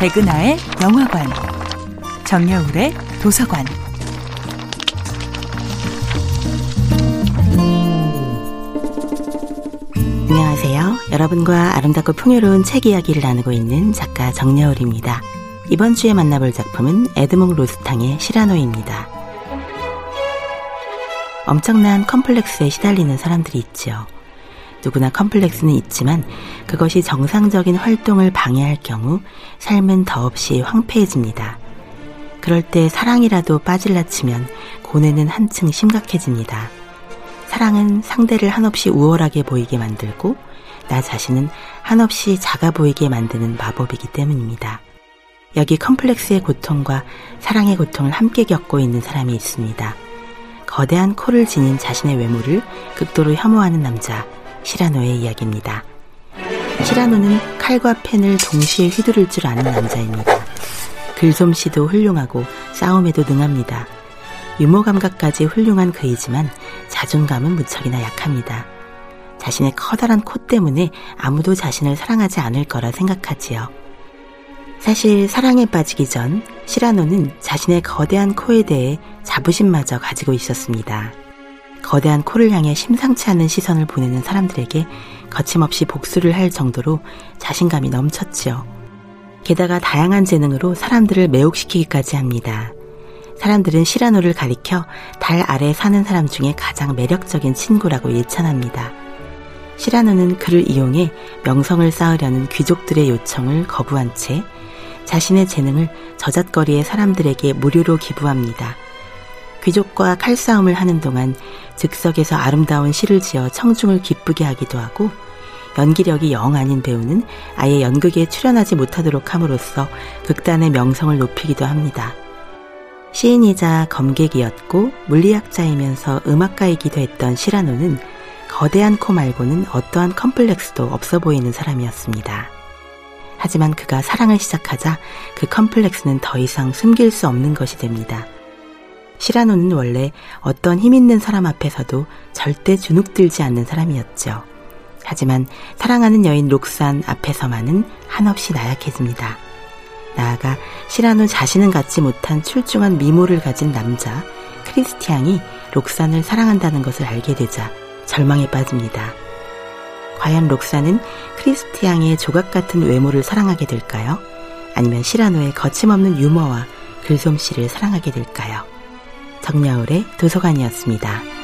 백은하의 영화관, 정여울의 도서관. 안녕하세요. 여러분과 아름답고 풍요로운 책 이야기를 나누고 있는 작가 정여울입니다. 이번 주에 만나볼 작품은 에드몽 로스탕의 시라노입니다. 엄청난 컴플렉스에 시달리는 사람들이 있죠. 누구나 컴플렉스는 있지만 그것이 정상적인 활동을 방해할 경우 삶은 더없이 황폐해집니다. 그럴 때 사랑이라도 빠질라 치면 고뇌는 한층 심각해집니다. 사랑은 상대를 한없이 우월하게 보이게 만들고 나 자신은 한없이 작아 보이게 만드는 마법이기 때문입니다. 여기 컴플렉스의 고통과 사랑의 고통을 함께 겪고 있는 사람이 있습니다. 거대한 코를 지닌 자신의 외모를 극도로 혐오하는 남자, 시라노의 이야기입니다. 시라노는 칼과 펜을 동시에 휘두를 줄 아는 남자입니다. 글솜씨도 훌륭하고 싸움에도 능합니다. 유머 감각까지 훌륭한 그이지만 자존감은 무척이나 약합니다. 자신의 커다란 코 때문에 아무도 자신을 사랑하지 않을 거라 생각하지요. 사실 사랑에 빠지기 전 시라노는 자신의 거대한 코에 대해 자부심마저 가지고 있었습니다. 거대한 코를 향해 심상치 않은 시선을 보내는 사람들에게 거침없이 복수를 할 정도로 자신감이 넘쳤지요. 게다가 다양한 재능으로 사람들을 매혹시키기까지 합니다. 사람들은 시라노를 가리켜 달 아래 사는 사람 중에 가장 매력적인 친구라고 예찬합니다. 시라노는 그를 이용해 명성을 쌓으려는 귀족들의 요청을 거부한 채 자신의 재능을 저잣거리의 사람들에게 무료로 기부합니다. 귀족과 칼싸움을 하는 동안 즉석에서 아름다운 시를 지어 청중을 기쁘게 하기도 하고 연기력이 영 아닌 배우는 아예 연극에 출연하지 못하도록 함으로써 극단의 명성을 높이기도 합니다. 시인이자 검객이었고 물리학자이면서 음악가이기도 했던 시라노는 거대한 코 말고는 어떠한 컴플렉스도 없어 보이는 사람이었습니다. 하지만 그가 사랑을 시작하자 그 컴플렉스는 더 이상 숨길 수 없는 것이 됩니다. 시라노는 원래 어떤 힘 있는 사람 앞에서도 절대 주눅들지 않는 사람이었죠. 하지만 사랑하는 여인 록산 앞에서만은 한없이 나약해집니다. 나아가 시라노 자신은 갖지 못한 출중한 미모를 가진 남자 크리스티앙이 록산을 사랑한다는 것을 알게 되자 절망에 빠집니다. 과연 록산은 크리스티앙의 조각 같은 외모를 사랑하게 될까요? 아니면 시라노의 거침없는 유머와 글솜씨를 사랑하게 될까요? 정야울의 도서관이었습니다.